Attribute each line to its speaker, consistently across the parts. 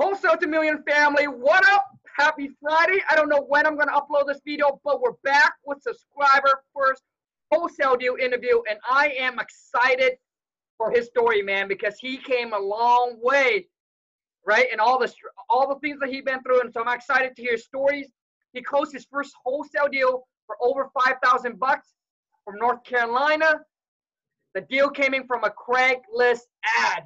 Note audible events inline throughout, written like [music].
Speaker 1: Wholesale to Million family, what up? Happy Friday. I don't know when I'm going to upload this video, but we're back with subscriber first wholesale deal interview, and I am excited for his story, man, because he came a long way, right? And all the all the things that he's been through, and so I'm excited to hear stories. He closed his first wholesale deal for over five thousand bucks from North Carolina. The deal came in from a Craigslist ad.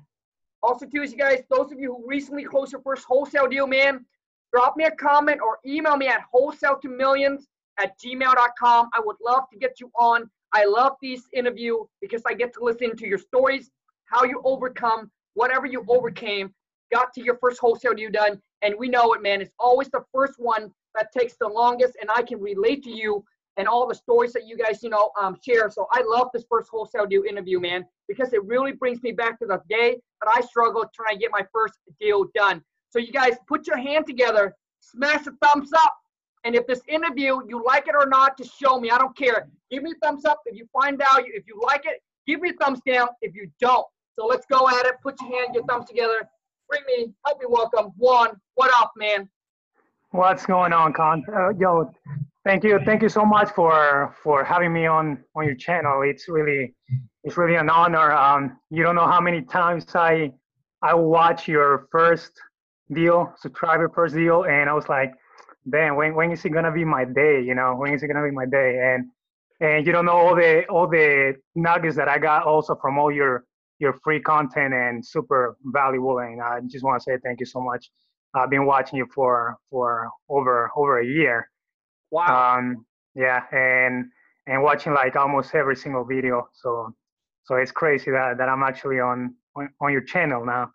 Speaker 1: Also, too, you guys, those of you who recently closed your first wholesale deal, man, drop me a comment or email me at wholesale to millions at gmail.com. I would love to get you on. I love these interview because I get to listen to your stories, how you overcome whatever you overcame, got to your first wholesale deal done. And we know it, man. It's always the first one that takes the longest, and I can relate to you and all the stories that you guys, you know, um, share. So I love this first wholesale deal interview, man, because it really brings me back to the day that I struggled trying to get my first deal done. So you guys put your hand together, smash a thumbs up, and if this interview you like it or not, just show me. I don't care. Give me a thumbs up if you find value. If you like it, give me a thumbs down if you don't. So let's go at it. Put your hand, your thumbs together. Bring me, help me welcome Juan. What up, man?
Speaker 2: What's going on, Kong? Uh, yo, Thank you. Thank you so much for for having me on on your channel. It's really it's really an honor. Um, you don't know how many times I I watch your first deal, subscriber first deal, and I was like, damn, when when is it gonna be my day? You know, when is it gonna be my day? And and you don't know all the all the nuggets that I got also from all your your free content and super valuable. And I just want to say thank you so much. I've been watching you for for over over a year
Speaker 1: Wow.
Speaker 2: Um, yeah, and and watching like almost every single video. So so it's crazy that, that I'm actually on, on on your channel now.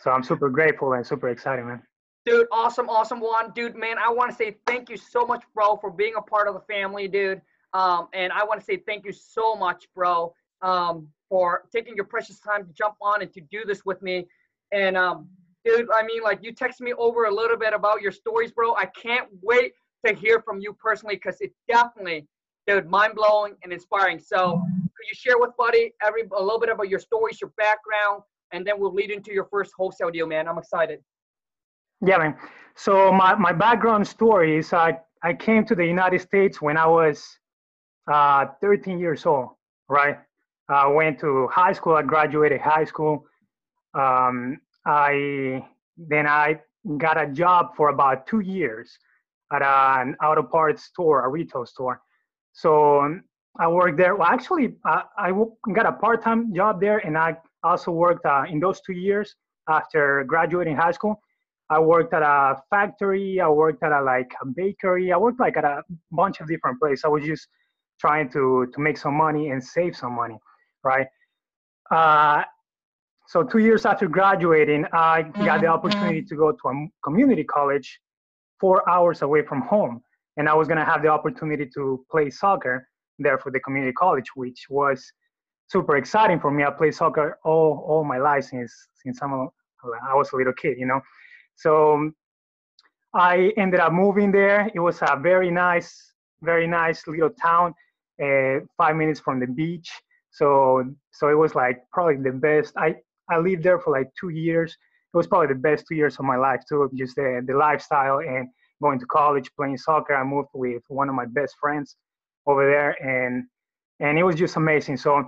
Speaker 2: So I'm super grateful and super excited, man.
Speaker 1: Dude, awesome, awesome one. Dude, man, I want to say thank you so much, bro, for being a part of the family, dude. Um, and I want to say thank you so much, bro, um, for taking your precious time to jump on and to do this with me. And um, dude, I mean, like you texted me over a little bit about your stories, bro. I can't wait to hear from you personally because it definitely, dude, mind blowing and inspiring. So, could you share with Buddy every a little bit about your stories, your background, and then we'll lead into your first wholesale deal, man. I'm excited.
Speaker 2: Yeah, man. So my, my background story is I, I came to the United States when I was uh, 13 years old, right? I went to high school. I graduated high school. Um, I then I got a job for about two years at an auto parts store, a retail store. So um, I worked there. Well, actually, I, I got a part-time job there, and I also worked uh, in those two years after graduating high school. I worked at a factory. I worked at a like a bakery. I worked like at a bunch of different places. I was just trying to to make some money and save some money, right? Uh, so two years after graduating, I got the opportunity to go to a community college four hours away from home. And I was going to have the opportunity to play soccer there for the community college, which was super exciting for me. I played soccer all, all my life since, since I'm a, I was a little kid, you know. So I ended up moving there. It was a very nice, very nice little town, uh, five minutes from the beach. So, so it was like probably the best. I, I lived there for like two years it was probably the best two years of my life too. Just the, the lifestyle and going to college, playing soccer. I moved with one of my best friends over there, and and it was just amazing. So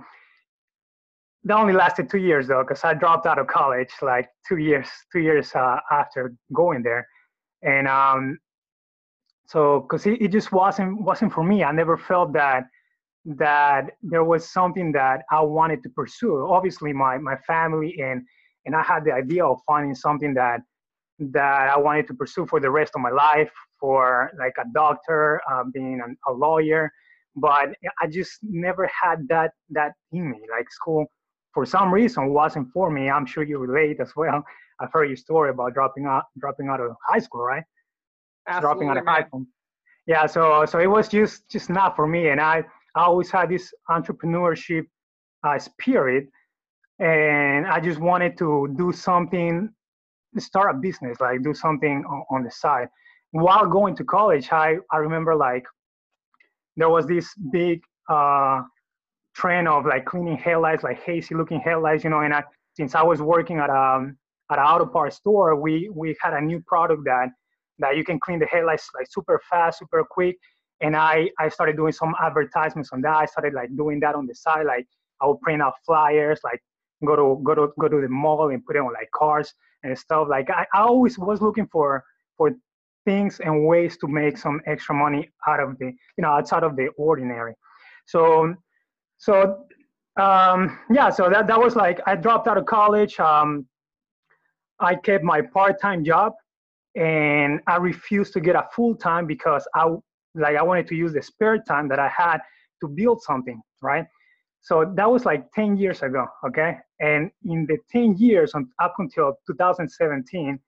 Speaker 2: that only lasted two years though, because I dropped out of college like two years two years uh, after going there, and um, so because it, it just wasn't wasn't for me. I never felt that that there was something that I wanted to pursue. Obviously, my my family and and I had the idea of finding something that that I wanted to pursue for the rest of my life, for like a doctor, uh, being an, a lawyer, but I just never had that that in me. Like school, for some reason, wasn't for me. I'm sure you relate as well. [laughs] I've heard your story about dropping out dropping out of high school, right?
Speaker 1: Absolutely,
Speaker 2: dropping out of high school. Yeah, so so it was just just not for me, and I I always had this entrepreneurship uh, spirit and I just wanted to do something, start a business, like do something on, on the side. While going to college, I, I remember like there was this big uh, trend of like cleaning headlights, like hazy looking headlights, you know, and I, since I was working at a, um, at an auto parts store, we we had a new product that that you can clean the headlights like super fast, super quick. And I I started doing some advertisements on that. I started like doing that on the side. Like I would print out flyers, like go to go to go to the mall and put it on like cars and stuff. Like I, I always was looking for for things and ways to make some extra money out of the you know outside of the ordinary. So so um, yeah, so that that was like I dropped out of college. Um, I kept my part-time job and I refused to get a full-time because I like I wanted to use the spare time that I had to build something, right? So that was like 10 years ago, okay? And in the 10 years on, up until 2017,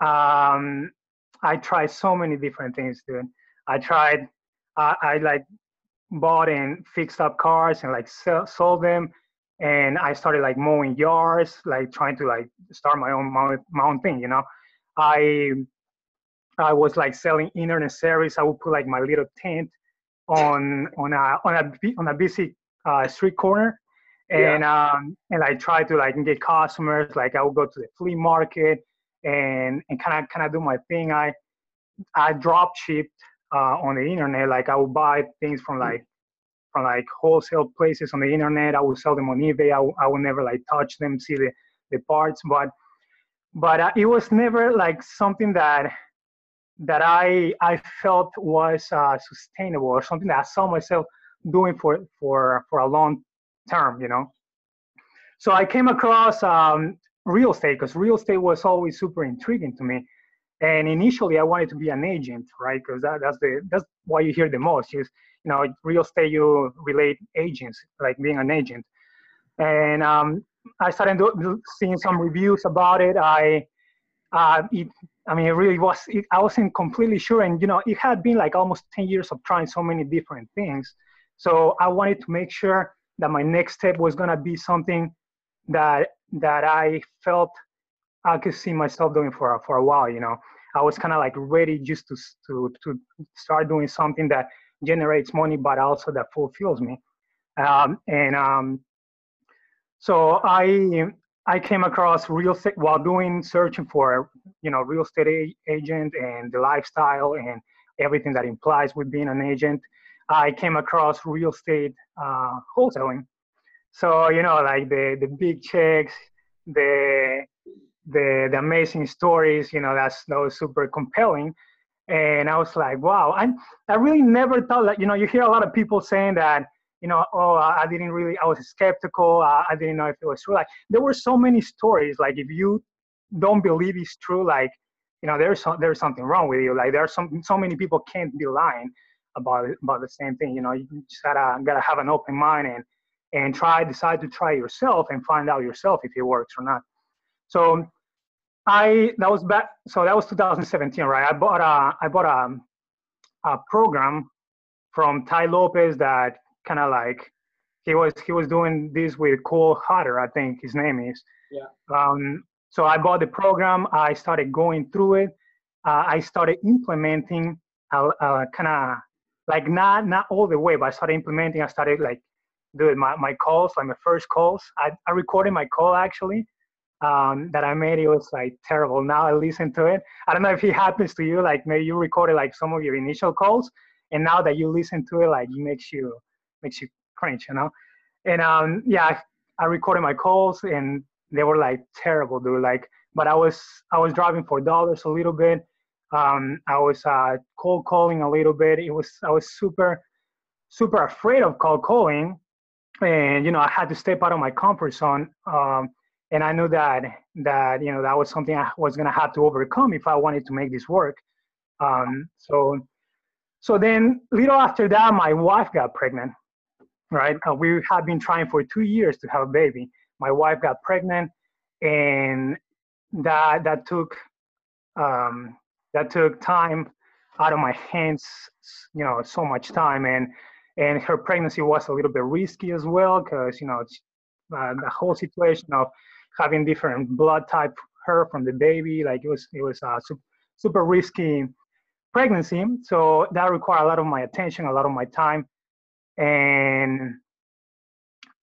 Speaker 2: um, I tried so many different things, dude. I tried, I, I like bought and fixed up cars and like sell, sold them. And I started like mowing yards, like trying to like start my own my, my own thing, you know. I I was like selling internet service. I would put like my little tent on on a on a on a busy uh, street corner, and yeah. um, and I try to like get customers. Like I would go to the flea market and and kind of kind of do my thing. I I drop shipped uh, on the internet. Like I would buy things from like from like wholesale places on the internet. I would sell them on eBay. I, w- I would never like touch them, see the the parts, but but uh, it was never like something that that I I felt was uh, sustainable or something that I saw myself doing for for for a long term, you know. So I came across um, real estate because real estate was always super intriguing to me. And initially, I wanted to be an agent, right? Because that, that's the that's why you hear the most. Is you know, real estate you relate agents, like being an agent. And um, I started do, seeing some reviews about it. I uh, it, I mean, it really was. It, I wasn't completely sure, and you know, it had been like almost ten years of trying so many different things so I wanted to make sure that my next step was gonna be something that that I felt I could see myself doing for for a while. You know, I was kind of like ready just to to to start doing something that generates money, but also that fulfills me. Um, and um, so I I came across real estate while doing searching for you know real estate agent and the lifestyle and everything that implies with being an agent. I came across real estate uh, wholesaling. So you know, like the the big checks, the the the amazing stories. You know, that's that was super compelling. And I was like, wow. I I really never thought that. You know, you hear a lot of people saying that. You know, oh, I didn't really. I was skeptical. I, I didn't know if it was true. Like there were so many stories. Like if you don't believe it's true, like you know, there's there's something wrong with you. Like there's some so many people can't be lying about about the same thing. You know, you just gotta gotta have an open mind and and try decide to try yourself and find out yourself if it works or not. So I that was back. So that was 2017, right? I bought a I bought a a program from Tai Lopez that kind of like he was he was doing this with Cole Hatter, I think his name is.
Speaker 1: Yeah.
Speaker 2: Um, so I bought the program. I started going through it. Uh, I started implementing a, a kind of like not not all the way, but I started implementing. I started like doing my, my calls, like my first calls. I, I recorded my call actually um, that I made. It was like terrible. Now I listen to it. I don't know if it [laughs] happens to you. Like maybe you recorded like some of your initial calls, and now that you listen to it, like it makes you makes you cringe, you know. And um, yeah, I recorded my calls, and they were like terrible, dude. Like, but I was I was driving for dollars a little bit. Um, I was uh, cold calling a little bit. It was I was super super afraid of cold calling, and you know I had to step out of my comfort zone. Um, and I knew that that you know that was something I was gonna have to overcome if I wanted to make this work. Um, so so then little after that, my wife got pregnant. Right, uh, we had been trying for two years to have a baby. My wife got pregnant, and that that took um, that took time out of my hands, you know, so much time. And and her pregnancy was a little bit risky as well because you know uh, the whole situation of having different blood type her from the baby, like it was it was a super, risky pregnancy. So that required a lot of my attention, a lot of my time, and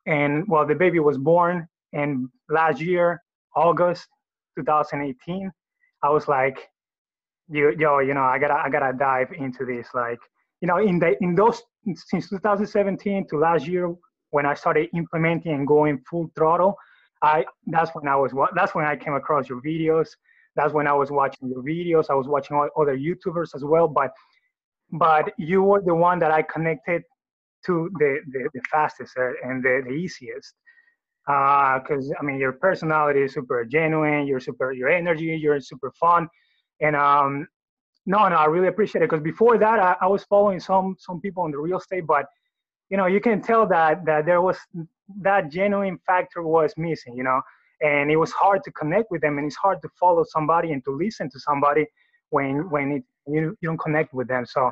Speaker 2: and well, the baby was born, and last year August 2018, I was like, yo, yo, you know, I gotta, I gotta dive into this. Like, you know, in the in those since 2017 to last year when I started implementing and going full throttle, I that's when I was that's when I came across your videos. That's when I was watching your videos. I was watching other YouTubers as well, but but you were the one that I connected to the the, the fastest and the, the easiest. Because uh, I mean, your personality is super genuine. You're super your energy. You're super fun, and um, no, no, I really appreciate it. Because before that, I, I was following some some people in the real estate, but you know, you can tell that that there was that genuine factor was missing, you know, and it was hard to connect with them, and it's hard to follow somebody and to listen to somebody when when it, you you don't connect with them. So,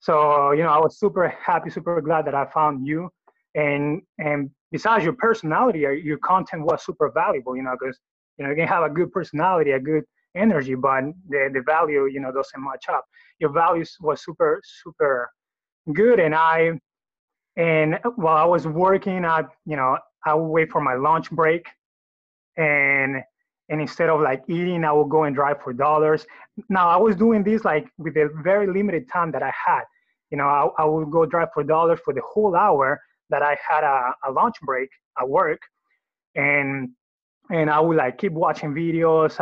Speaker 2: so you know, I was super happy, super glad that I found you, and and besides your personality, your content was super valuable, you know, because you know you can have a good personality, a good energy, but the the value, you know, doesn't match up. Your values was super super good, and I and while I was working, I, you know, I would wait for my lunch break and and instead of like eating, I would go and drive for dollars. Now I was doing this like with a very limited time that I had. You know, I, I would go drive for dollars for the whole hour that I had a, a lunch break at work. And and I would like keep watching videos.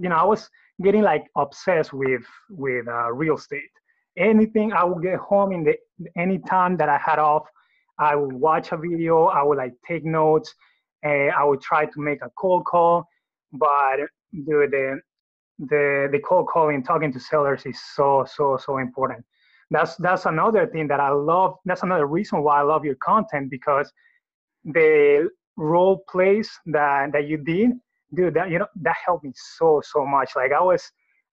Speaker 2: You know, I was getting like obsessed with with uh, real estate anything I would get home in the any time that I had off, I would watch a video, I would like take notes, and I would try to make a cold call. But the the the, the cold calling, talking to sellers is so so so important. That's that's another thing that I love. That's another reason why I love your content because the role plays that that you did, dude, that you know that helped me so so much. Like I was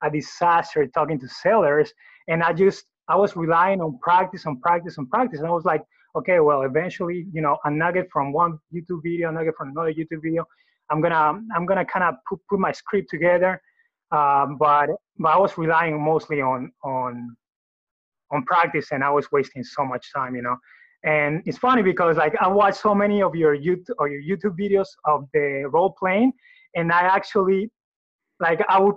Speaker 2: a disaster talking to sellers and I just I was relying on practice, on practice, on practice, and I was like, okay, well, eventually, you know, a nugget from one YouTube video, a nugget from another YouTube video. I'm gonna I'm gonna kind of put, put my script together, um, but but I was relying mostly on on on practice, and I was wasting so much time, you know. And it's funny because like I watched so many of your YouTube or your YouTube videos of the role playing, and I actually like I would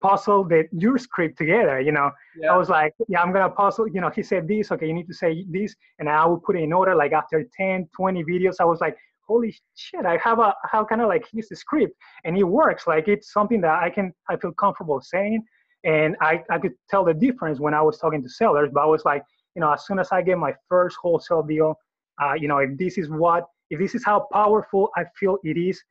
Speaker 2: puzzle the your script together you know yeah. i was like yeah i'm gonna puzzle you know he said this okay you need to say this and i would put it in order like after 10 20 videos i was like holy shit i have a how kind of like use the script and it works like it's something that i can i feel comfortable saying and i i could tell the difference when i was talking to sellers but i was like you know as soon as i get my first wholesale deal uh, you know if this is what if this is how powerful i feel it is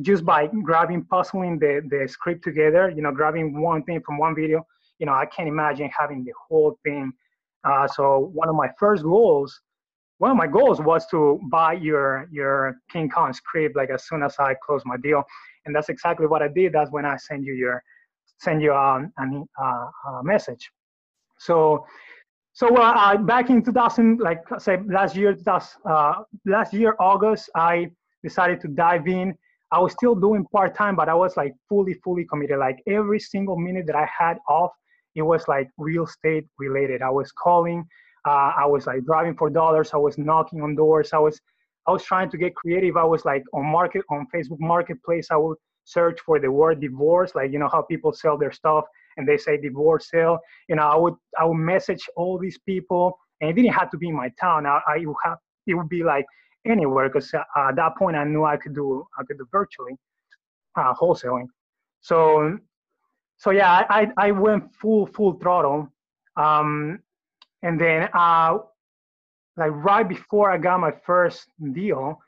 Speaker 2: just by grabbing, puzzling the, the script together, you know, grabbing one thing from one video, you know, I can't imagine having the whole thing. Uh, so one of my first goals, one of my goals was to buy your your King Kong script like as soon as I closed my deal, and that's exactly what I did. That's when I send you your send you um, a, a message. So so uh, uh, back in 2000, like say last year, uh, last year August, I decided to dive in I was still doing part time, but I was like fully, fully committed. Like every single minute that I had off, it was like real estate related. I was calling, uh, I was like driving for dollars. I was knocking on doors. I was, I was trying to get creative. I was like on market on Facebook Marketplace. I would search for the word divorce, like you know how people sell their stuff and they say divorce sale. You know, I would I would message all these people, and it didn't have to be in my town. I, I would have it would be like anywhere because uh, at that point I knew I could do I could do virtually uh, wholesaling. So so yeah, I I went full full throttle, um, and then uh, like right before I got my first deal,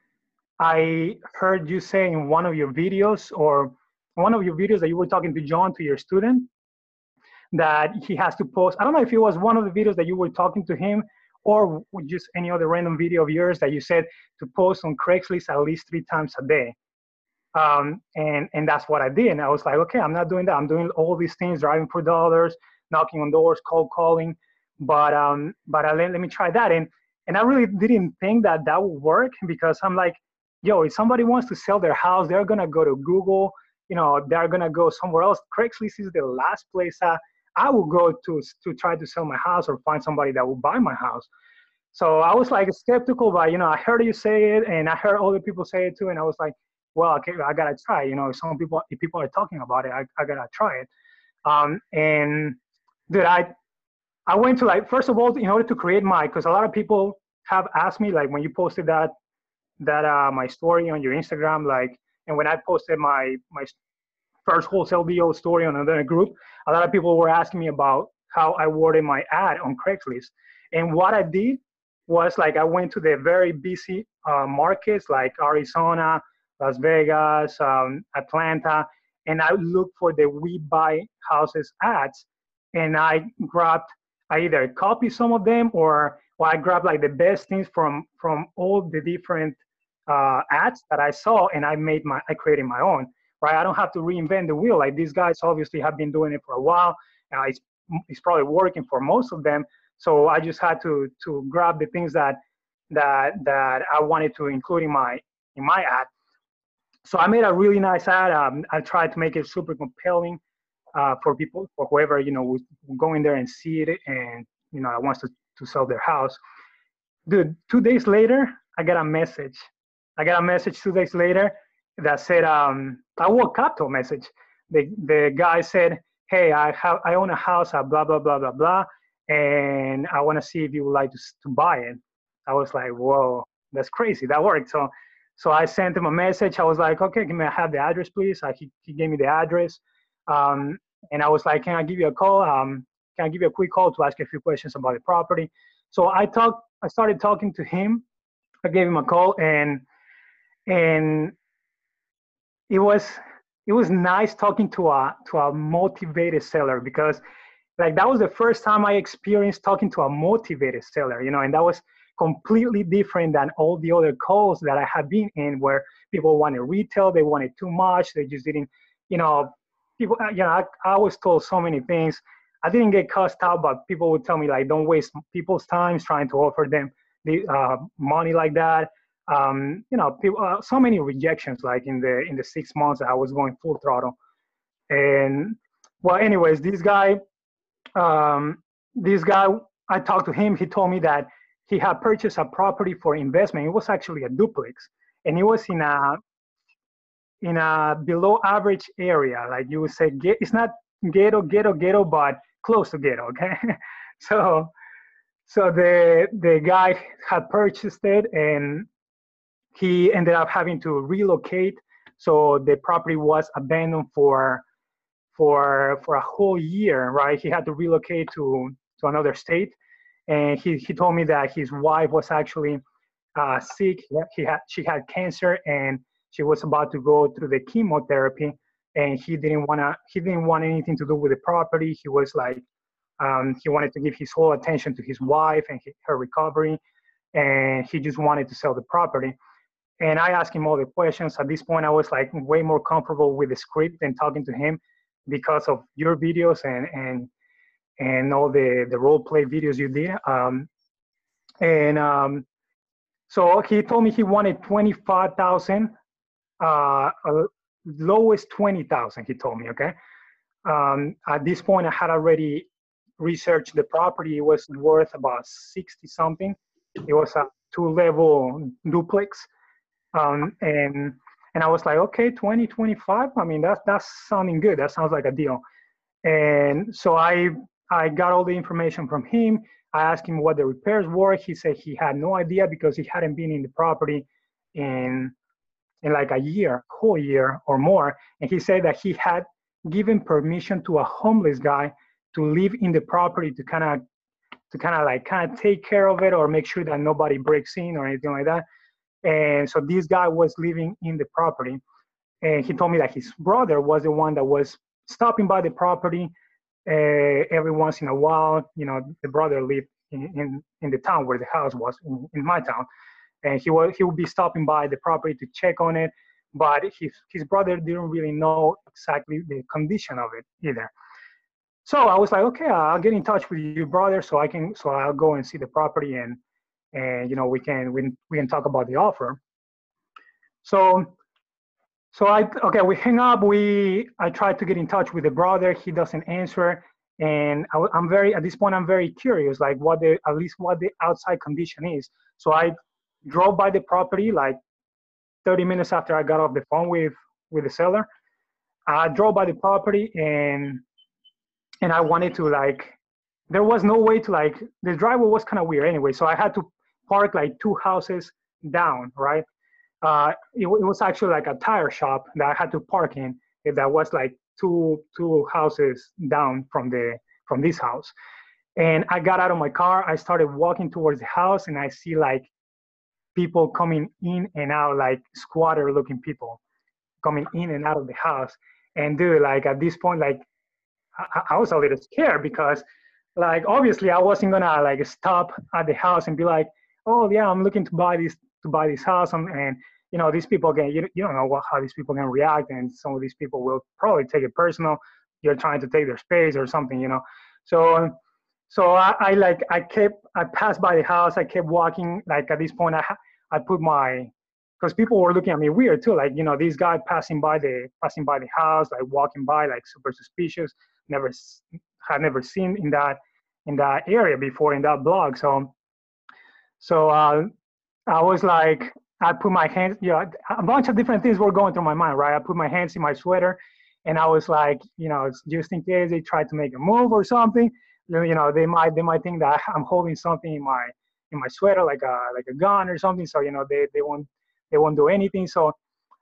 Speaker 2: I heard you say in one of your videos or one of your videos that you were talking to John to your student that he has to post. I don't know if it was one of the videos that you were talking to him or just any other random video of yours that you said to post on Craigslist at least three times a day. Um, and and that's what I did. And I was like, okay, I'm not doing that. I'm doing all these things, driving for dollars, knocking on doors, cold calling. But um, but I, let, let me try that. And and I really didn't think that that would work because I'm like, yo, if somebody wants to sell their house, they're gonna go to Google. You know, they're gonna go somewhere else. Craigslist is the last place I, I will go to to try to sell my house or find somebody that will buy my house. So I was like skeptical, but you know, I heard you say it, and I heard other people say it too, and I was like, well, okay, I gotta try. You know, some people, if people are talking about it, I, I gotta try it. Um, and dude, I, I went to like first of all, in order to create my, because a lot of people have asked me like when you posted that, that uh, my story on your Instagram, like, and when I posted my my first wholesale deal story on another group, a lot of people were asking me about how I worded my ad on Craigslist. And what I did was like I went to the very busy uh, markets like Arizona, Las Vegas, um, Atlanta, and I looked for the We Buy Houses ads, and I grabbed, I either copy some of them or, or I grabbed like the best things from from all the different uh, ads that I saw, and I made my, I created my own. Right, I don't have to reinvent the wheel. Like these guys obviously have been doing it for a while. Uh, it's it's probably working for most of them. So I just had to to grab the things that that that I wanted to include in my in my ad. So I made a really nice ad. Um, I tried to make it super compelling uh, for people, for whoever you know would go in there and see it, and you know wants to to sell their house. Dude, two days later, I got a message. I got a message two days later that said, um, I woke up to a message. The the guy said, "Hey, I have I own a house at blah blah blah blah blah, and I want to see if you would like to to buy it." I was like, "Whoa, that's crazy. That worked." So so I sent him a message. I was like, "Okay, can I have the address, please?" Uh, he he gave me the address, um, and I was like, "Can I give you a call? Um, can I give you a quick call to ask you a few questions about the property?" So I talked. I started talking to him. I gave him a call, and and it was it was nice talking to a to a motivated seller because like that was the first time I experienced talking to a motivated seller, you know, and that was completely different than all the other calls that I had been in where people wanted retail, they wanted too much, they just didn't, you know, people, uh, you know, I, I was told so many things. I didn't get cussed out, but people would tell me like, don't waste people's time trying to offer them the uh, money like that um, you know, people, uh, so many rejections like in the in the six months I was going full throttle. And well, anyways, this guy, um, this guy, I talked to him. He told me that he had purchased a property for investment. It was actually a duplex, and it was in a in a below average area. Like you would say, it's not ghetto, ghetto, ghetto, but close to ghetto. Okay, [laughs] so so the the guy had purchased it and he ended up having to relocate. So the property was abandoned for for for a whole year, right? He had to relocate to to another state, and he he told me that his wife was actually uh, sick. He had she had cancer, and she was about to go through the chemotherapy, and he didn't wanna he didn't want anything to do with the property. He was like um, he wanted to give his whole attention to his wife and her recovery, and he just wanted to sell the property and I asked him all the questions. At this point, I was like way more comfortable with the script and talking to him because of your videos and and and all the the role play videos you did. Um, and um, so he told me he wanted twenty five thousand, uh, uh, lowest twenty thousand. He told me, okay. Um, at this point, I had already researched the property. It was worth about sixty something. It was a two level duplex um, and and I was like, okay, 2025. I mean, that's that's sounding good. That sounds like a deal. And so I I got all the information from him. I asked him what the repairs were. He said he had no idea because he hadn't been in the property in in like a year, whole year or more. And he said that he had given permission to a homeless guy to live in the property to kind of to kind of like kind of take care of it or make sure that nobody breaks in or anything like that. And so this guy was living in the property. And he told me that his brother was the one that was stopping by the property uh, every once in a while. You know, the brother lived in, in, in the town where the house was, in, in my town. And he, was, he would be stopping by the property to check on it. But his, his brother didn't really know exactly the condition of it either. So I was like, okay, I'll get in touch with your brother so I can, so I'll go and see the property and and you know we can we, we can talk about the offer. So so i okay we hang up. We i tried to get in touch with the brother. He doesn't answer. And I, i'm very at this point i'm very curious like what the at least what the outside condition is. So i drove by the property like 30 minutes after I got off the phone with with the seller. I drove by the property and and I wanted to like there was no way to like the driveway was kind of weird anyway, so I had to park like two houses down, right? Uh, it, it was actually like a tire shop that I had to park in. That was like two two houses down from the from this house. And I got out of my car. I started walking towards the house, and I see like people coming in and out, like squatter looking people coming in and out of the house. And dude, like at this point, like I, I was a little scared because like obviously I wasn't gonna like stop at the house and be like, oh yeah, I'm looking to buy this to buy this house and, and you know these people can you, you don't know what, how these people can react and some of these people will probably take it personal. You're trying to take their space or something you know? So um, so I, I like I kept I passed by the house I kept walking like at this point I I put my because people were looking at me weird too like you know this guy passing by the passing by the house like walking by like super suspicious never had never seen in that in that area before in that blog so so uh, I was like I put my hands you know a bunch of different things were going through my mind right? I put my hands in my sweater and I was like you know just in case they try to make a move or something you know they might they might think that [laughs] I'm holding something in my in my sweater like a like a gun or something. So you know they they won't they won't do anything. So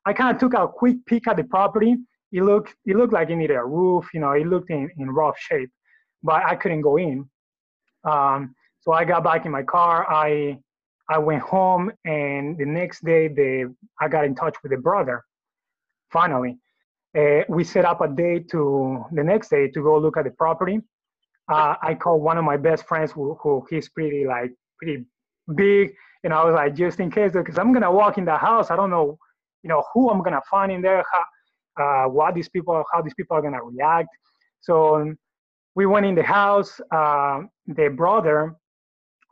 Speaker 2: I kind of took a quick peek at the property. It looked it looked like it needed a roof you know it looked in in rough shape but I couldn't go in. Um, so I got back in my car I I went home and the next day the I got in touch with the brother finally uh, we set up a date to the next day to go look at the property uh, I called one of my best friends who, who he's pretty like pretty big. Know, I was like, just in case, because I'm gonna walk in the house. I don't know, you know, who I'm gonna find in there, how, uh, what these people, how these people are gonna react. So um, we went in the house. Uh, the brother,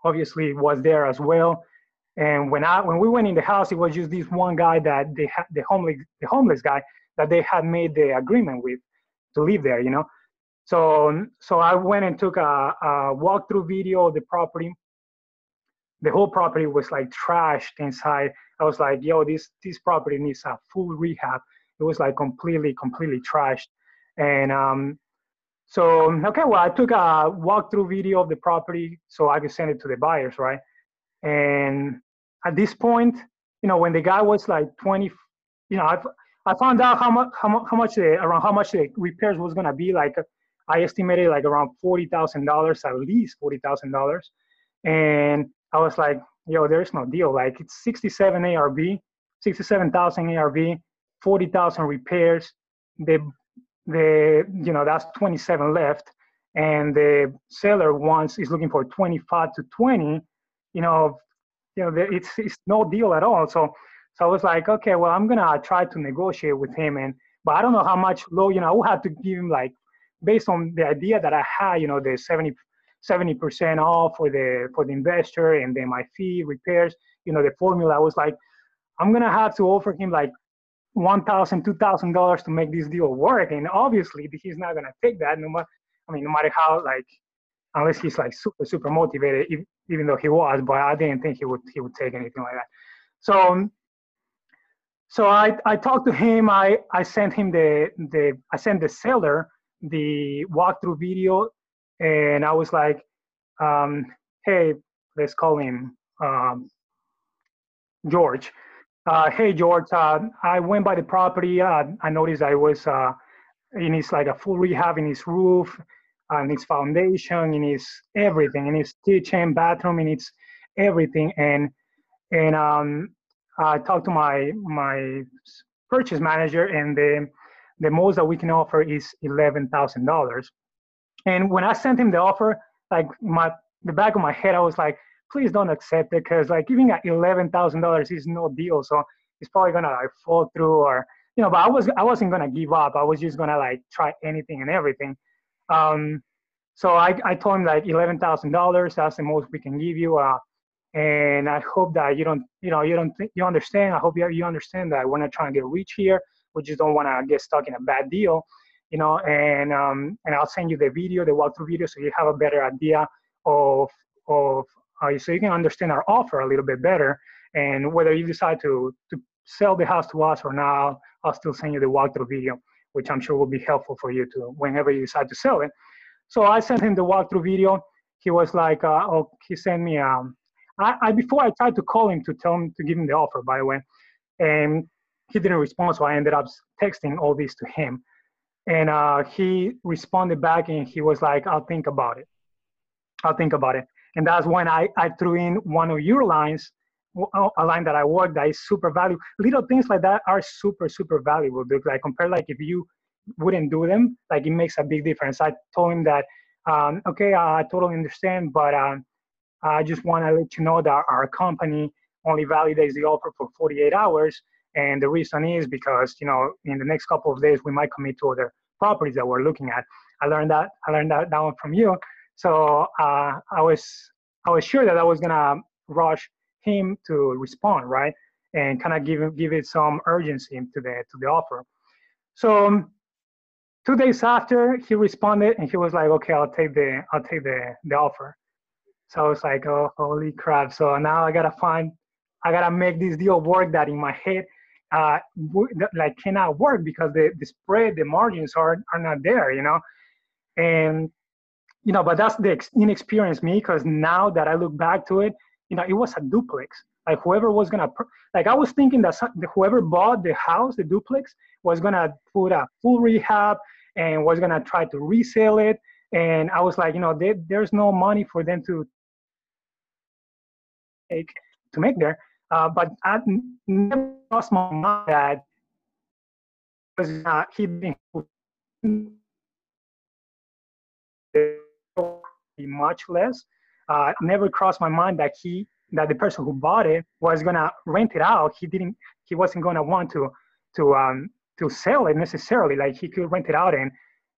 Speaker 2: obviously, was there as well. And when I when we went in the house, it was just this one guy that they had the homeless the homeless guy that they had made the agreement with to live there. You know, so, so I went and took a, a walkthrough video of the property. The whole property was like trashed inside. I was like, yo, this this property needs a full rehab. It was like completely, completely trashed. And um, so, okay, well, I took a walkthrough video of the property so I could send it to the buyers, right? And at this point, you know, when the guy was like 20, you know, I've, I found out how much, how much, how much the, around how much the repairs was gonna be like I estimated like around forty thousand dollars, at least forty thousand dollars, and I was like, "Yo, there's no deal. Like it's sixty-seven ARV, sixty-seven thousand ARV, forty thousand repairs. The the you know that's twenty-seven left, and the seller wants is looking for twenty-five to twenty. You know, you know, it's it's no deal at all. So so I was like, okay, well, I'm gonna try to negotiate with him, and but I don't know how much low. You know, I would have to give him like based on the idea that I had, you know, the 70 percent off for the for the investor and then my fee repairs, you know, the formula I was like, I'm gonna have to offer him like one thousand, two thousand dollars to make this deal work, and obviously he's not gonna take that. No matter, I mean, no matter how like, unless he's like super super motivated, even though he was, but I didn't think he would he would take anything like that. So so I, I talked to him. I, I sent him the the I sent the seller the walkthrough video, and I was like, um, "Hey, let's call him um, George." Uh, hey, George, uh, I went by the property. Uh, I noticed I was uh, in his like a full rehab in his roof, and his foundation, in his everything, in his kitchen, bathroom, in its everything. And and um, I talked to my my purchase manager, and the the most that we can offer is $11,000. And when I sent him the offer, like my the back of my head, I was like, please don't accept it because like giving at $11,000 is no deal. So it's probably gonna like fall through or you know. But I was I wasn't gonna give up. I was just gonna like try anything and everything. Um, so I I told him like eleven thousand dollars. That's the most we can give you. Uh, and I hope that you don't you know you don't th- you understand. I hope you you understand that we're not trying to get rich here we just don't want to get stuck in a bad deal, you know. And um, and I'll send you the video, the walkthrough video, so you have a better idea of of uh, so you can understand our offer a little bit better. And whether you decide to to sell the house to us or not, I'll still send you the walkthrough video, which I'm sure will be helpful for you to whenever you decide to sell it. So I sent him the walkthrough video. He was like, uh, oh, he sent me, um, I, I, before I tried to call him to tell him to give him the offer, by the way, and he didn't respond. So I ended up texting all this to him. And uh, he responded back and he was like, I'll think about it. I'll think about it. And that's when I, I threw in one of your lines, a line that I worked that is super valuable. Little things like that are super, super valuable. Dude. Like compare like if you wouldn't do them, like it makes a big difference. I told him that, um, okay, I totally understand, but um, I just want to let you know that our company only validates the offer for 48 hours. And the reason is because, you know, in the next couple of days, we might commit to other properties that we're looking at. I learned that, I learned that, that one from you. So uh, I was, I was sure that I was gonna rush him to respond, right? And kind of give, give it some urgency to the, to the offer. So um, two days after he responded and he was like, okay, I'll take the, I'll take the, the offer. So I was like, oh, holy crap. So now I gotta find, I gotta make this deal work that in my head, uh, like cannot work because the, the spread, the margins are, are not there, you know? And, you know, but that's the inexperienced me because now that I look back to it, you know, it was a duplex. Like whoever was gonna, like I was thinking that whoever bought the house, the duplex, was gonna put a full rehab and was gonna try to resell it. And I was like, you know, they, there's no money for them to take to make there. Uh, but I never crossed my mind that was uh, he being much less. Uh, never crossed my mind that he that the person who bought it was gonna rent it out. He didn't. He wasn't gonna want to to um to sell it necessarily. Like he could rent it out and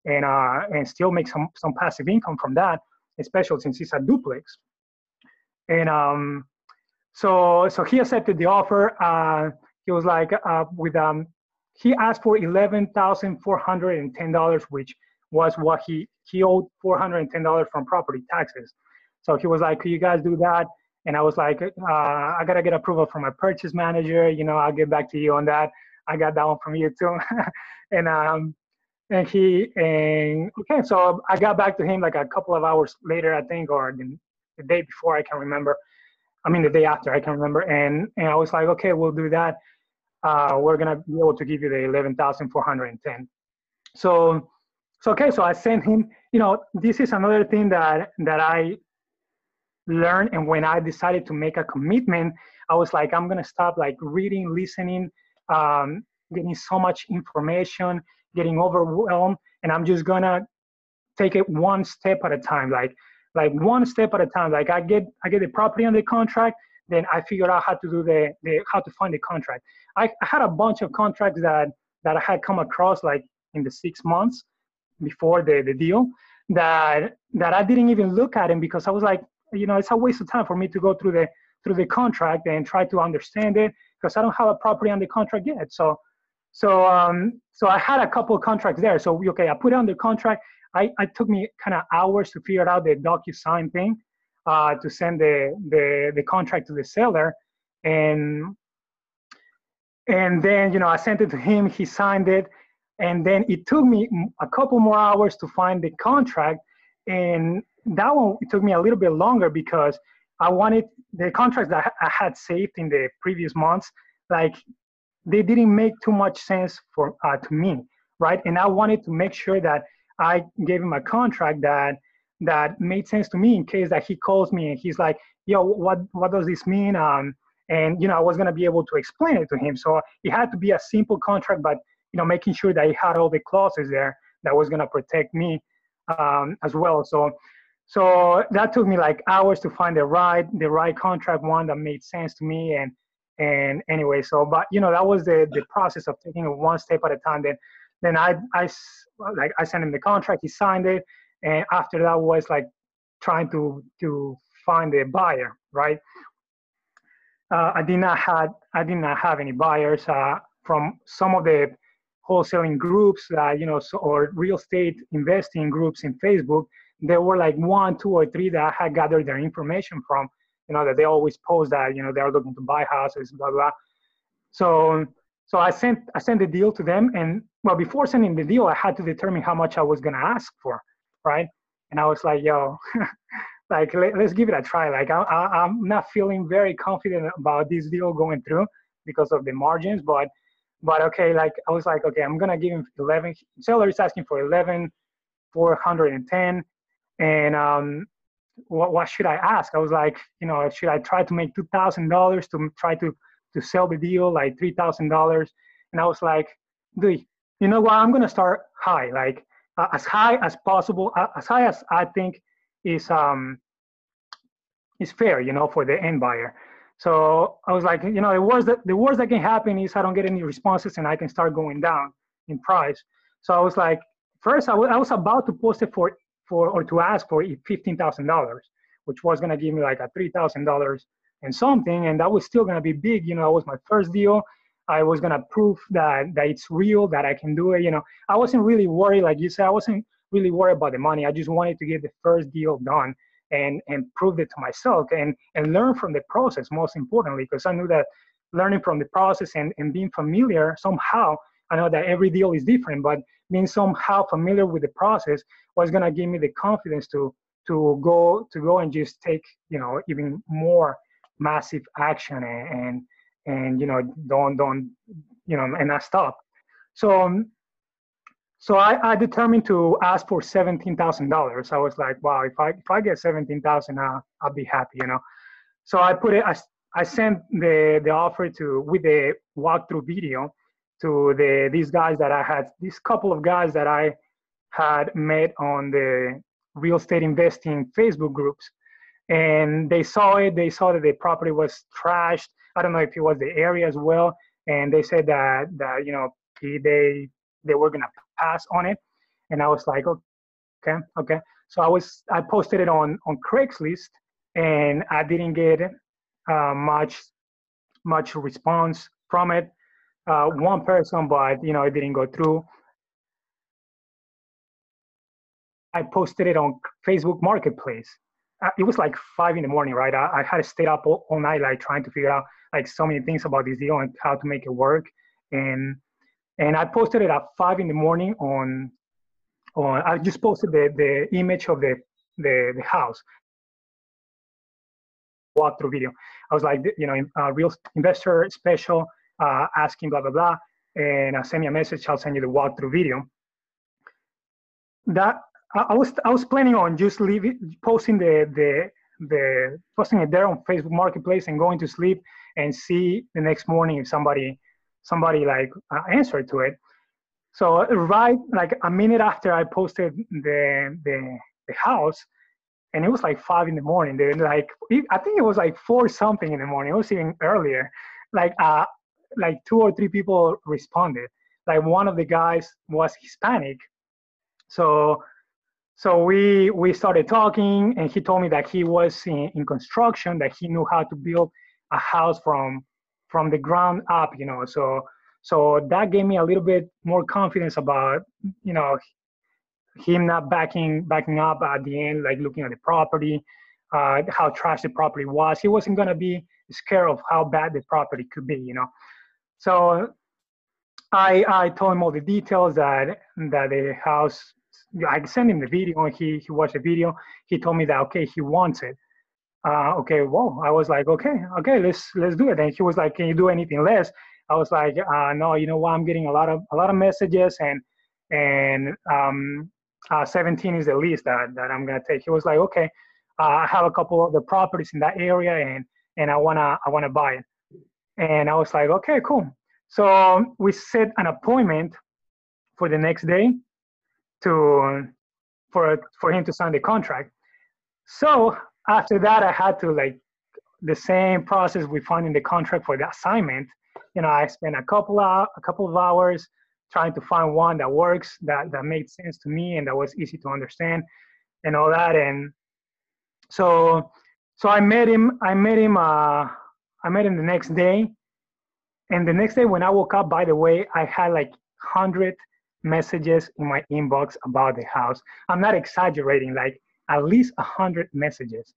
Speaker 2: and uh and still make some some passive income from that, especially since it's a duplex. And um so so he accepted the offer. Uh, he was like uh, with um he asked for eleven thousand four hundred and ten dollars, which was what he he owed four hundred and ten dollars from property taxes. So he was like, "Could you guys do that?" And I was like, uh, "I gotta get approval from my purchase manager. You know, I'll get back to you on that. I got that one from you too." [laughs] and um and he and okay, so I got back to him like a couple of hours later, I think, or the, the day before, I can remember I mean, the day after, I can remember. And, and I was like, okay, we'll do that. Uh, we're to be able to give you the 11,410. So, so, okay, so I sent him, you know, this is another thing that, that I learned. And when I decided to make a commitment, I was like, I'm to stop like reading, listening, um, getting so much information, getting overwhelmed. And I'm just to take it one step at a time. Like, like one step at a time. Like I get I get the property under contract, then I figure out how to do the, the how to find the contract. I, I had a bunch of contracts that that I had come across like in the six months before the, the deal that that I didn't even look at them because I was like, you know, it's a waste of time for me to go through the through the contract and try to understand it because I don't have a property under contract yet. So so um so I had a couple of contracts there. So okay, I put it under contract I, I took me kind of hours to figure out the DocuSign thing uh, to send the, the, the contract to the seller. And, and then, you know, I sent it to him, he signed it. And then it took me a couple more hours to find the contract. And that one, took me a little bit longer because I wanted the contracts that I had saved in the previous months, like they didn't make too much sense for uh, to me, right? And I wanted to make sure that I gave him a contract that that made sense to me in case that he calls me and he's like, yo, what what does this mean? Um, and you know, I was gonna be able to explain it to him. So it had to be a simple contract, but you know, making sure that he had all the clauses there that was gonna protect me um, as well. So so that took me like hours to find the right the right contract one that made sense to me and and anyway so but you know that was the the process of taking it one step at a time then then I, I like I sent him the contract, he signed it, and after that was like trying to to find a buyer, right? Uh, I did not had I did not have any buyers uh, from some of the wholesaling groups, uh, you know, so, or real estate investing groups in Facebook. There were like one, two, or three that I had gathered their information from. You know that they always post that you know they are looking to buy houses, blah blah. So so I sent I sent the deal to them, and well, before sending the deal, I had to determine how much I was gonna ask for, right? And I was like, yo, [laughs] like let, us give it a try. Like I, I, I'm not feeling very confident about this deal going through because of the margins, but but okay, like I was like, okay, I'm gonna give him 11. Seller is asking for 11, 410, and um, what what should I ask? I was like, you know, should I try to make two thousand dollars to try to to sell the deal, like three thousand dollars? And I was like, dude, you know what? I'm gonna start high, like uh, as high as possible, uh, as high as I think is um is fair, you know, for the end buyer. So I was like, you know, the worst that the worst that can happen is I don't get any responses and I can start going down in price. So I was like, first I, I was about to post it for for or to ask for fifteen thousand dollars, which was gonna give me like a three thousand dollars and something, and that was still gonna be big. You know, that was my first deal. I was gonna prove that that it's real, that I can do it. You know, I wasn't really worried, like you said, I wasn't really worried about the money. I just wanted to get the first deal done and and proved it to myself and and learn from the process most importantly because i knew that learning from the process and, and being familiar somehow i know that every deal is different but being somehow familiar with the process was going to give me the confidence to to go to go and just take you know even more massive action and and, and you know don't don't you know and not stop. So um, so I, I determined to ask for seventeen thousand dollars. I was like, wow, if I if I get seventeen thousand, I'll, I'll be happy, you know. So I put it. I, I sent the the offer to with the walkthrough video to the these guys that I had these couple of guys that I had met on the real estate investing Facebook groups, and they saw it. They saw that the property was trashed. I don't know if it was the area as well, and they said that that you know they they were gonna pass on it, and I was like, okay, okay. So I was I posted it on on Craigslist, and I didn't get uh, much much response from it. Uh, one person, but you know it didn't go through. I posted it on Facebook Marketplace. Uh, it was like five in the morning, right? I, I had stayed up all, all, night, like trying to figure out like so many things about this deal and how to make it work. And and I posted it at five in the morning on, on I just posted the, the image of the, the, the house walkthrough video. I was like, you know, a real investor special uh, asking blah, blah, blah. And uh, send me a message, I'll send you the walkthrough video. That I was I was planning on just leaving posting the the the posting it there on Facebook Marketplace and going to sleep and see the next morning if somebody somebody like uh, answered to it. So right like a minute after I posted the the the house, and it was like five in the morning. They like I think it was like four something in the morning. It was even earlier. Like uh like two or three people responded. Like one of the guys was Hispanic, so so we we started talking, and he told me that he was in, in construction, that he knew how to build a house from from the ground up, you know. So so that gave me a little bit more confidence about, you know, him not backing backing up at the end, like looking at the property, uh, how trash the property was. He wasn't gonna be scared of how bad the property could be, you know. So I I told him all the details that that the house. I sent him the video, he he watched the video. He told me that okay, he wants it uh, okay, well, I was like, okay, okay, let's let's do it. And he was like, can you do anything less? I was like, uh, no, you know what? I'm getting a lot of a lot of messages, and and um, uh, 17 is the least that that I'm gonna take. He was like, okay, uh, I have a couple of the properties in that area, and and I wanna I wanna buy it. And I was like, okay, cool. So we set an appointment for the next day to for for him to sign the contract. So after that, I had to like the same process we find in the contract for the assignment. You know, I spent a couple of a couple of hours trying to find one that works, that that made sense to me, and that was easy to understand, and all that. And so, so I met him. I met him. Uh, I met him the next day, and the next day when I woke up, by the way, I had like hundred messages in my inbox about the house. I'm not exaggerating. Like at least 100 messages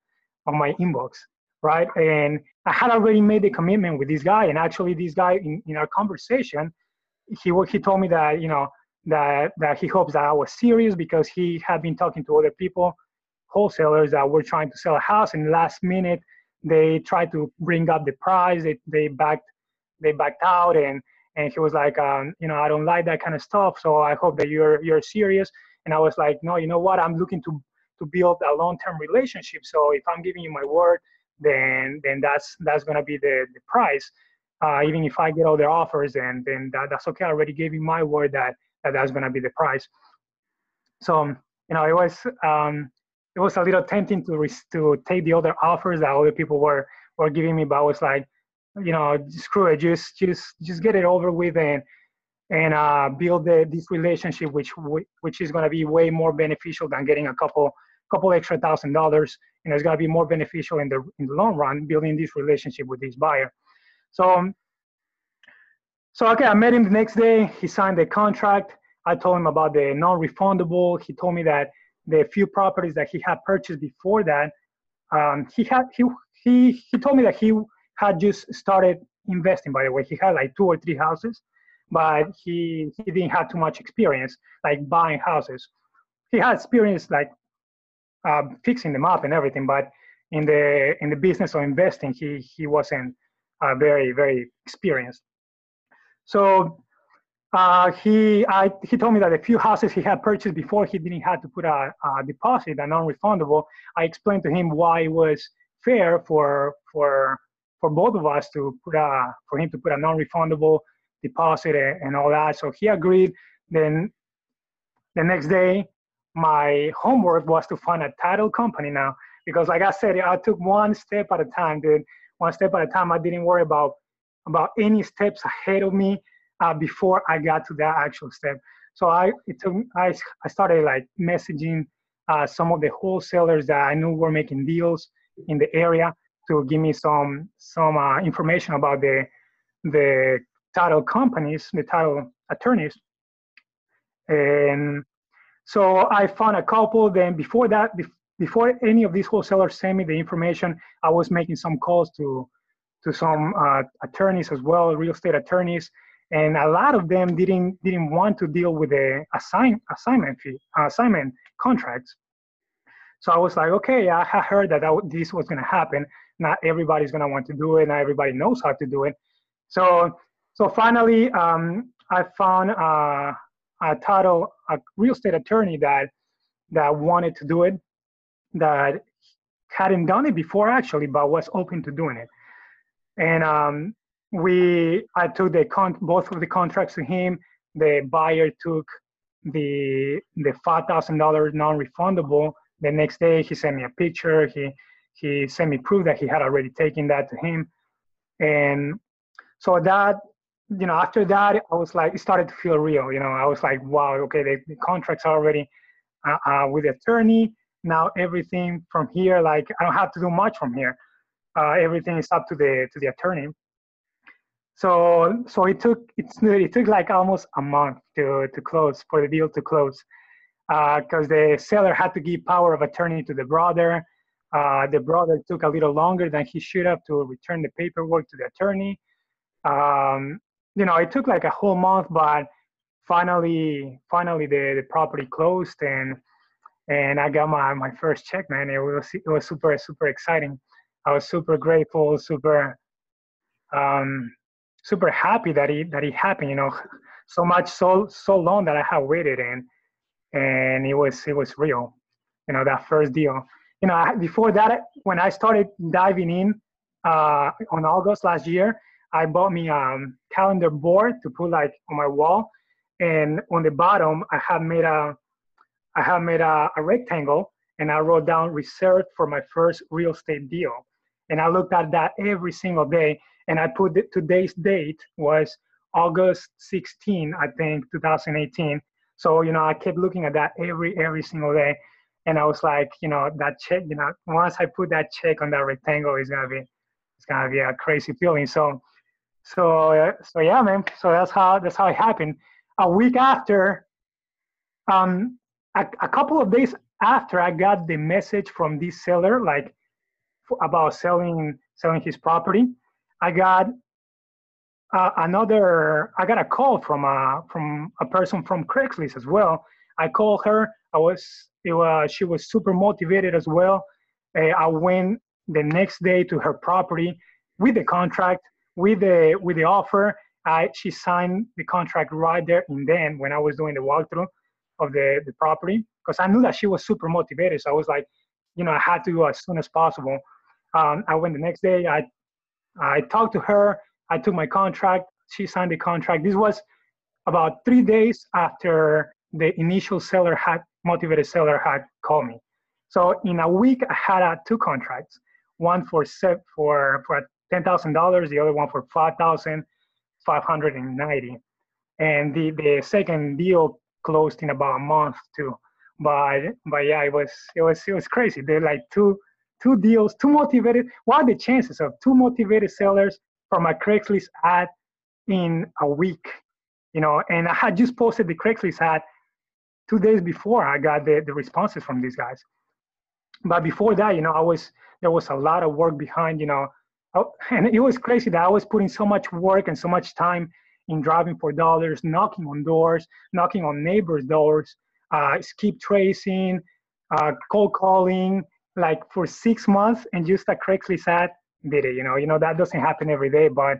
Speaker 2: on my inbox right? And I had already made the commitment with this guy, and actually, this guy in, in our conversation, he he told me that you know that that he hopes that I was serious because he had been talking to other people, wholesalers that were trying to sell a house, and last minute they tried to bring up the price. They they backed they backed out, and and he was like, um, you know, I don't like that kind of stuff. So I hope that you're you're serious. And I was like, no, you know what? I'm looking to to build a long-term relationship. So if I'm giving you my word, then then that's that's gonna be the the price. Uh, even if I get other offers, and then that, that's okay. I already gave you my word that, that that's gonna be the price. So you know, it was um, it was a little tempting to to take the other offers that other people were were giving me, but I was like, you know, screw it, just just just get it over with and and uh, build the, this relationship, which which is going to be way more beneficial than getting a couple couple extra thousand dollars. and it's going to be more beneficial in the in the long run building this relationship with this buyer. So, so okay, I met him the next day. He signed the contract. I told him about the non-refundable. He told me that the few properties that he had purchased before that, um, he had he he he told me that he had just started investing. By the way, he had like two or three houses, but he he didn't have too much experience like buying houses. He had experience like uh, fixing them up and everything, but in the in the business of investing, he he wasn't uh, very very experienced. So uh, he I, he told me that a few houses he had purchased before he didn't have to put a, a deposit, a non-refundable. I explained to him why it was fair for for for both of us to put a for him to put a non-refundable deposit and all that. So he agreed. Then the next day, my homework was to find a title company now because, like I said, I took one step at a time, dude. One step at a time. I didn't worry about about any steps ahead of me uh, before I got to that actual step. So I it took I I started like messaging uh, some of the wholesalers that I knew were making deals in the area to give me some some uh, information about the the title companies, the title attorneys. And so I found a couple. Then before that, before any of these wholesalers sent me the information, I was making some calls to to some uh, attorneys as well, real estate attorneys, and a lot of them didn't didn't want to deal with the assign assignment fee assignment contracts. So I was like, okay, I heard that, this was going to happen. Not everybody's going to want to do it. Not everybody knows how to do it. So so finally, um, I found uh, a title, a real estate attorney that that wanted to do it, that hadn't done it before actually, but was open to doing it. And um, we, I took the con- both of the contracts to him. The buyer took the the five thousand dollars non-refundable. The next day, he sent me a picture. He he sent me proof that he had already taken that to him, and so that you know, after that, I was like, it started to feel real. You know, I was like, wow, okay, the, the contracts are already uh, uh, with the attorney. Now everything from here, like, I don't have to do much from here. Uh, everything is up to the to the attorney. So so it took it's it took like almost a month to to close for the deal to close, because uh, the seller had to give power of attorney to the brother. Uh, the brother took a little longer than he should have to return the paperwork to the attorney. Um, you know, it took like a whole month, but finally, finally the, the property closed and and I got my, my first check, man. It was it was super super exciting. I was super grateful, super um, super happy that it that it happened. You know, [laughs] so much so so long that I have waited and and it was it was real. You know, that first deal. You know, before that, when I started diving in uh, on August last year, I bought me a um, calendar board to put like on my wall, and on the bottom I have made a I have made a, a rectangle, and I wrote down reserved for my first real estate deal, and I looked at that every single day, and I put the, today's date was August 16, I think, 2018. So you know I kept looking at that every every single day, and I was like, you know, that check, you know, once I put that check on that rectangle, it's gonna be it's gonna be a crazy feeling. So so uh, so yeah, man. So that's how that's how it happened. A week after, um, a, a couple of days after I got the message from this seller, like about selling selling his property. I got uh, another. I got a call from a from a person from Craigslist as well. I called her. I was it was she was super motivated as well. Uh, I went the next day to her property with the contract, with the with the offer. I she signed the contract right there and then when I was doing the walkthrough of the the property because I knew that she was super motivated. So I was like, you know, I had to go as soon as possible. Um, I went the next day. I I talked to her. I took my contract. She signed the contract. This was about three days after the initial seller had motivated seller had called me. So in a week, I had uh, two contracts, one for se- for for a $10,000, the other one for 5590 And the, the second deal closed in about a month too. But but yeah, it was it was it was crazy. They're like two two deals, two motivated. What are the chances of two motivated sellers from a Craigslist ad in a week? You know, and I had just posted the Craigslist ad two days before I got the, the responses from these guys. But before that, you know, I was there was a lot of work behind, you know, [laughs] and it was crazy that I was putting so much work and so much time in driving for dollars, knocking on doors, knocking on neighbors' doors, uh, skip tracing, uh, cold calling, like for six months, and just a Craigslist ad did it. You know, you know that doesn't happen every day, but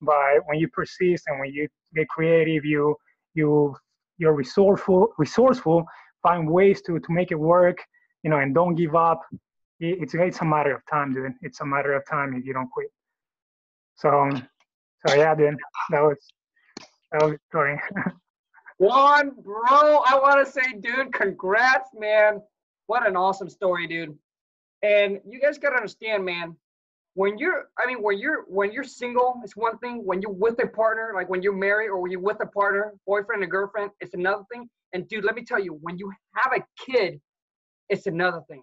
Speaker 2: but when you persist and when you get creative, you you you're resourceful, resourceful, find ways to to make it work. You know, and don't give up. It's it's a matter of time, dude. It's a matter of time if you don't quit. So, um, so yeah, dude, that was that was story. [laughs]
Speaker 1: Juan, bro, I want to say, dude, congrats, man. What an awesome story, dude. And you guys gotta understand, man. When you're, I mean, when you're when you're single, it's one thing. When you're with a partner, like when you're married or when you're with a partner, boyfriend and girlfriend, it's another thing. And dude, let me tell you, when you have a kid, it's another thing.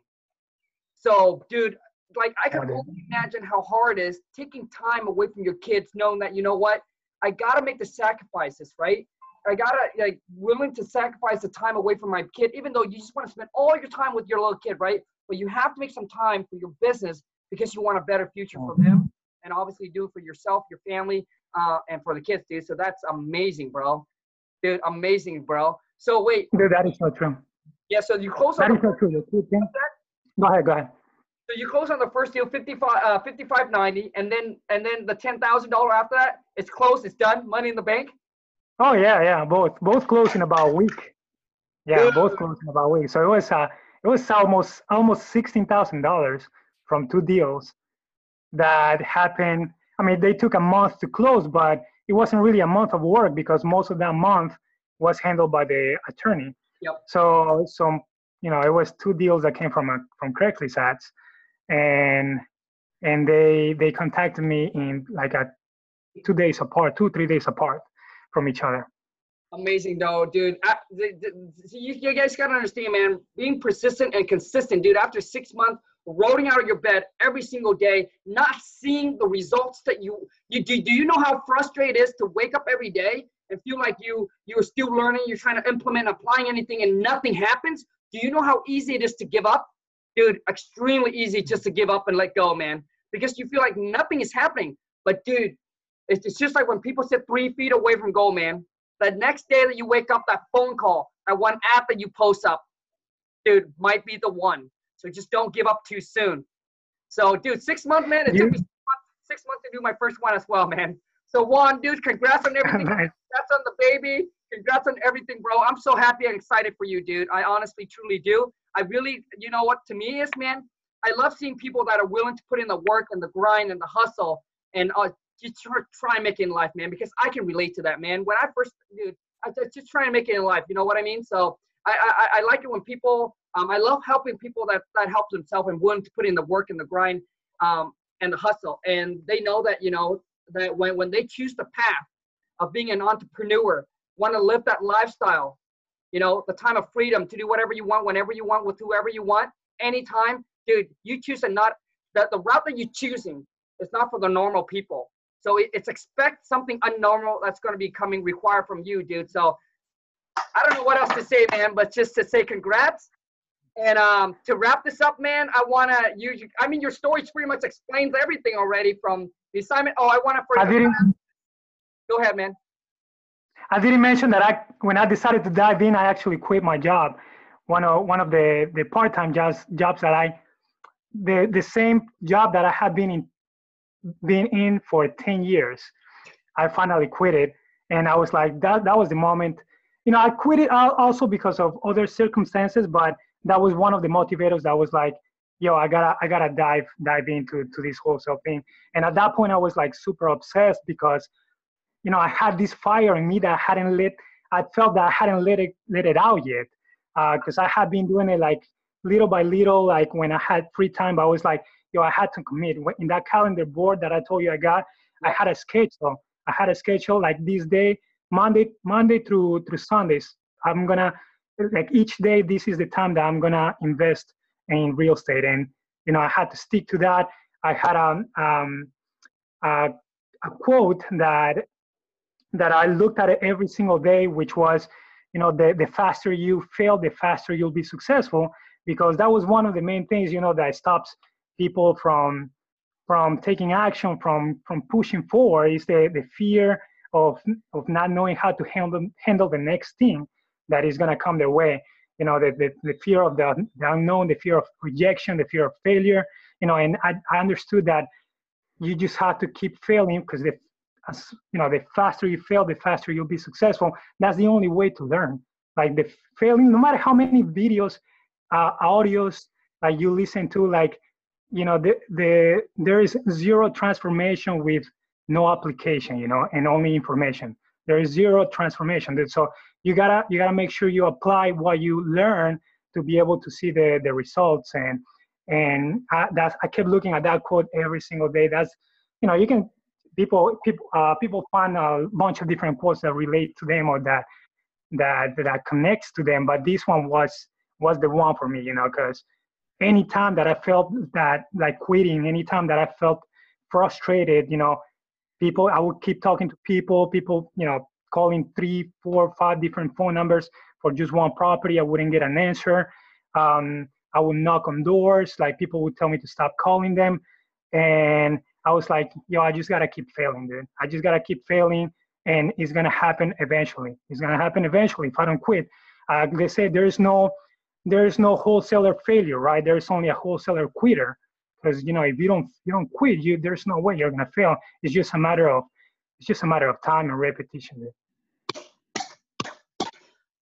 Speaker 1: So, dude, like I can only imagine how hard it is taking time away from your kids, knowing that you know what, I gotta make the sacrifices, right? I gotta like willing to sacrifice the time away from my kid, even though you just want to spend all your time with your little kid, right? But you have to make some time for your business because you want a better future for them, and obviously do it for yourself, your family, uh, and for the kids, dude. So that's amazing, bro. Dude, amazing, bro. So wait.
Speaker 2: Dude, that is not true.
Speaker 1: Yeah. So you close.
Speaker 2: That is not true. Go ahead. Go ahead.
Speaker 1: So you close on the first deal, 55, uh, 55.90, and then and then the ten thousand dollar after that, it's closed, it's done, money in the bank.
Speaker 2: Oh yeah, yeah, both both closed in about a week. Yeah, both closed in about a week. So it was uh it was almost almost sixteen thousand dollars from two deals that happened. I mean, they took a month to close, but it wasn't really a month of work because most of that month was handled by the attorney.
Speaker 1: Yep.
Speaker 2: So so you know it was two deals that came from a, from Craigslist ads, and and they they contacted me in like a two days apart, two three days apart from each other.
Speaker 1: Amazing though, dude. I, the, the, you, you guys gotta understand, man. Being persistent and consistent, dude. After six months, rolling out of your bed every single day, not seeing the results that you you do. Do you know how frustrating it is to wake up every day and feel like you you're still learning, you're trying to implement, applying anything, and nothing happens? Do you know how easy it is to give up, dude? Extremely easy just to give up and let go, man, because you feel like nothing is happening. But dude, it's, it's just like when people sit three feet away from goal, man. The next day that you wake up, that phone call, that one app that you post up, dude, might be the one. So just don't give up too soon. So, dude, six months, man. It took me six months, six months to do my first one as well, man. So, Juan, dude, congrats on everything. [laughs]
Speaker 2: Nice.
Speaker 1: Congrats on the baby. Congrats on everything, bro. I'm so happy and excited for you, dude. I honestly, truly do. I really, you know what, to me is, man, I love seeing people that are willing to put in the work and the grind and the hustle and uh, just try, in life, man, because I can relate to that, man. When I first, dude, I just, just try and make it in life. You know what I mean? So I, I, I like it when people, um, I love helping people that, that help themselves and willing to put in the work and the grind um, and the hustle. And they know that, you know, that when, when they choose the path of being an entrepreneur, want to live that lifestyle, you know, the time of freedom to do whatever you want, whenever you want, with whoever you want, anytime, dude, you choose and not, that the route that you're choosing is not for the normal people. So it, it's expect something unnormal that's going to be coming required from you, dude. So I don't know what else to say, man, but just to say congrats. And um, to wrap this up, man, I want to use. I mean, your story pretty much explains everything already from the assignment. Oh, I want to.
Speaker 2: I didn't.
Speaker 1: Go ahead, man.
Speaker 2: I didn't mention that I, when I decided to dive in, I actually quit my job. One of one of the the part-time jobs jobs that I, the the same job that I had been in, been in for 10 years. I finally quit it, and I was like, that that was the moment. You know, I quit it also because of other circumstances, but that was one of the motivators that was like, yo, I gotta I gotta dive dive into to this wholesale thing. And at that point, I was like super obsessed because you know, I had this fire in me that I hadn't lit. I felt that I hadn't let it let it out yet, because uh, I had been doing it like little by little. Like when I had free time, I was like, yo, I had to commit. In that calendar board that I told you I got, I had a schedule. I had a schedule like this day, Monday, Monday through through Sundays. I'm gonna like each day. This is the time that I'm gonna invest in real estate, and you know, I had to stick to that. I had a um, a, a quote that that I looked at it every single day, which was, you know, the, the faster you fail, the faster you'll be successful, because that was one of the main things, you know, that stops people from from taking action, from from pushing forward, is the, the fear of of not knowing how to handle handle the next thing that is gonna come their way. You know, the, the, the fear of the, the unknown, the fear of rejection, the fear of failure, you know, and I, I understood that you just have to keep failing because the as you know the faster you fail the faster you'll be successful. That's the only way to learn. Like the failing no matter how many videos uh, audios that you listen to like you know the, the there is zero transformation with no application you know and only information. There is zero transformation. So you gotta you gotta make sure you apply what you learn to be able to see the the results. And and I, that's i kept looking at that quote every single day. That's you know you can people people uh, people find a bunch of different quotes that relate to them or that that that connects to them but this one was was the one for me you know because anytime that i felt that like quitting anytime that i felt frustrated you know people i would keep talking to people people you know calling three four five different phone numbers for just one property i wouldn't get an answer. Um, i would knock on doors like people would tell me to stop calling them. And I was like, yo, I just gotta keep failing, dude. I just gotta keep failing, and it's gonna happen eventually. It's gonna happen eventually if I don't quit. Uh, they say there is no, there is no wholesaler failure, right? There's only a wholesaler quitter, because you know if you don't you don't quit, you there's no way you're gonna fail. It's just a matter of, it's just a matter of time and repetition, dude.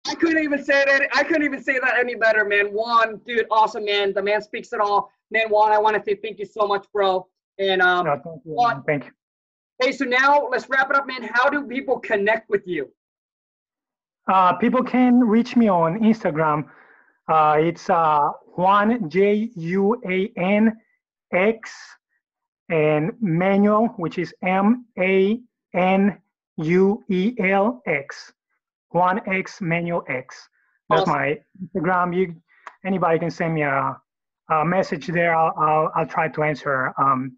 Speaker 1: I couldn't even say that. I couldn't even say that any better, man. Juan, dude, awesome, man. The man speaks it all. Man, Juan, I want to say thank you so much, bro. And um,
Speaker 2: no, thank you. Juan, thank you.
Speaker 1: Hey, so now let's wrap it up, man. How do people connect with you?
Speaker 2: Uh, people can reach me on Instagram. Uh, it's uh, Juan J U A N X and Manuel, which is M A N U E L X. Juan X Manuel X. That's awesome. my Instagram. You anybody can send me a, a message there. I'll, I'll, I'll try to answer um,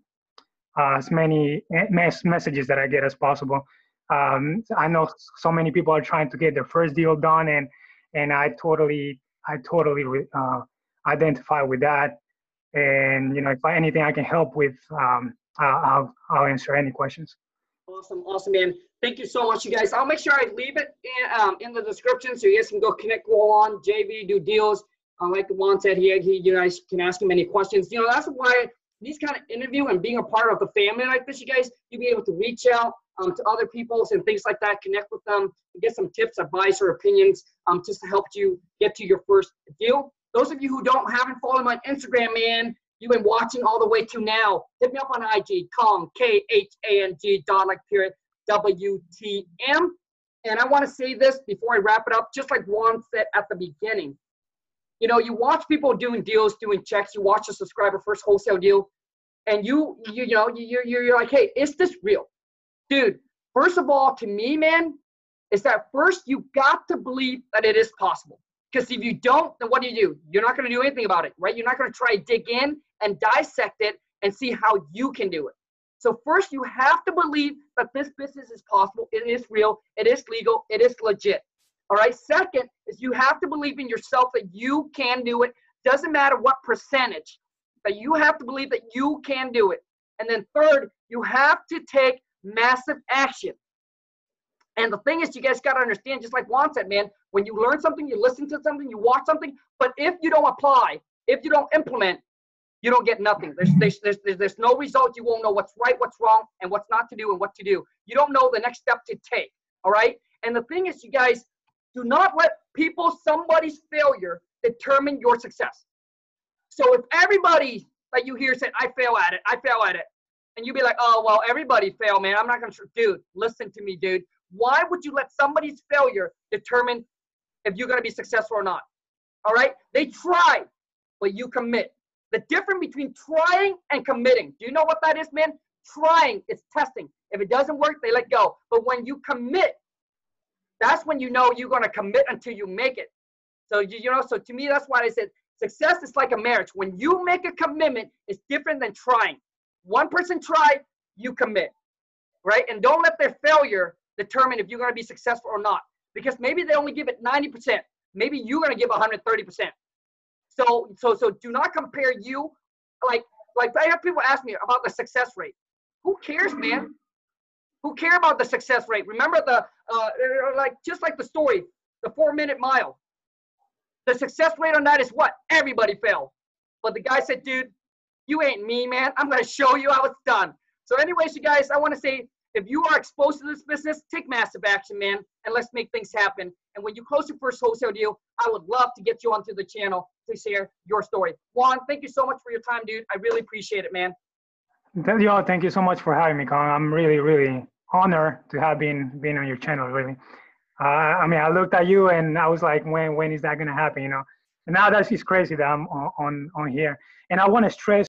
Speaker 2: uh, as many mes- messages that I get as possible. Um, I know so many people are trying to get their first deal done, and and I totally I totally uh, identify with that. And you know, if I, anything I can help with, um, I'll I'll answer any questions.
Speaker 1: Awesome, awesome, man. Thank you so much, you guys. I'll make sure I leave it in, um, in the description so you guys can go connect on JV, do deals. Uh, like Juan said, he, he, you guys can ask him any questions. You know, that's why these kind of interview and being a part of the family like this, you guys, you'll be able to reach out um, to other people and things like that, connect with them, get some tips, advice, or opinions um, just to help you get to your first deal. Those of you who don't haven't followed my Instagram, man, you've been watching all the way to now. Hit me up on IG, Kong, K H A N G, dot like period, W T M. And I want to say this before I wrap it up, just like Juan said at the beginning. You know, you watch people doing deals, doing checks. You watch a subscriber first wholesale deal, and you, you, you know, you, you're, you're like, hey, is this real, dude? First of all, to me, man, is that first you got to believe that it is possible. Because if you don't, then what do you do? You're not going to do anything about it, right? You're not going to try to dig in and dissect it and see how you can do it. So first, you have to believe that this business is possible. It is real. It is legal. It is legit. All right. Second is you have to believe in yourself that you can do it. Doesn't matter what percentage, but you have to believe that you can do it. And then third, you have to take massive action. And the thing is, you guys got to understand, just like Juan said, man, when you learn something, you listen to something, you watch something, but if you don't apply, if you don't implement, you don't get nothing. There's, there's, there's, there's, there's no result. You won't know what's right, what's wrong, and what's not to do and what to do. You don't know the next step to take. All right. And the thing is, you guys do not let people, somebody's failure determine your success. So if everybody that you hear said, I fail at it, I fail at it, and you be like, oh, well, everybody fail, man. I'm not going to, dude, listen to me, dude. Why would you let somebody's failure determine if you're going to be successful or not? All right? They try, but you commit. The difference between trying and committing. Do you know what that is, man? Trying is testing. If it doesn't work, they let go. But when you commit, that's when you know you're going to commit until you make it. So, you, you know, so to me, that's why I said success is like a marriage. When you make a commitment, it's different than trying. One person tried, you commit, right? And don't let their failure determine if you're going to be successful or not. Because maybe they only give it 90%. Maybe you're going to give 130%. So, so, so do not compare you. Like, like I have people ask me about the success rate. Who cares, man? Who care about the success rate? Remember the, uh, like, just like the story, the four minute mile. The success rate on that is what? Everybody failed. But the guy said, dude, you ain't me, man. I'm to show you how it's done. So, anyways, you guys, I want to say if you are exposed to this business, take massive action, man, and let's make things happen. And when you close your first wholesale deal, I would love to get you onto the channel to share your story. Juan, thank you so much for your time, dude. I really appreciate it, man.
Speaker 2: Yo, thank you so much for having me, Kong. I'm really, really honored to have been been on your channel. Really, uh, I mean, I looked at you and I was like, when when is that gonna happen? You know, and now that's just crazy that I'm on on, on here. And I want to stress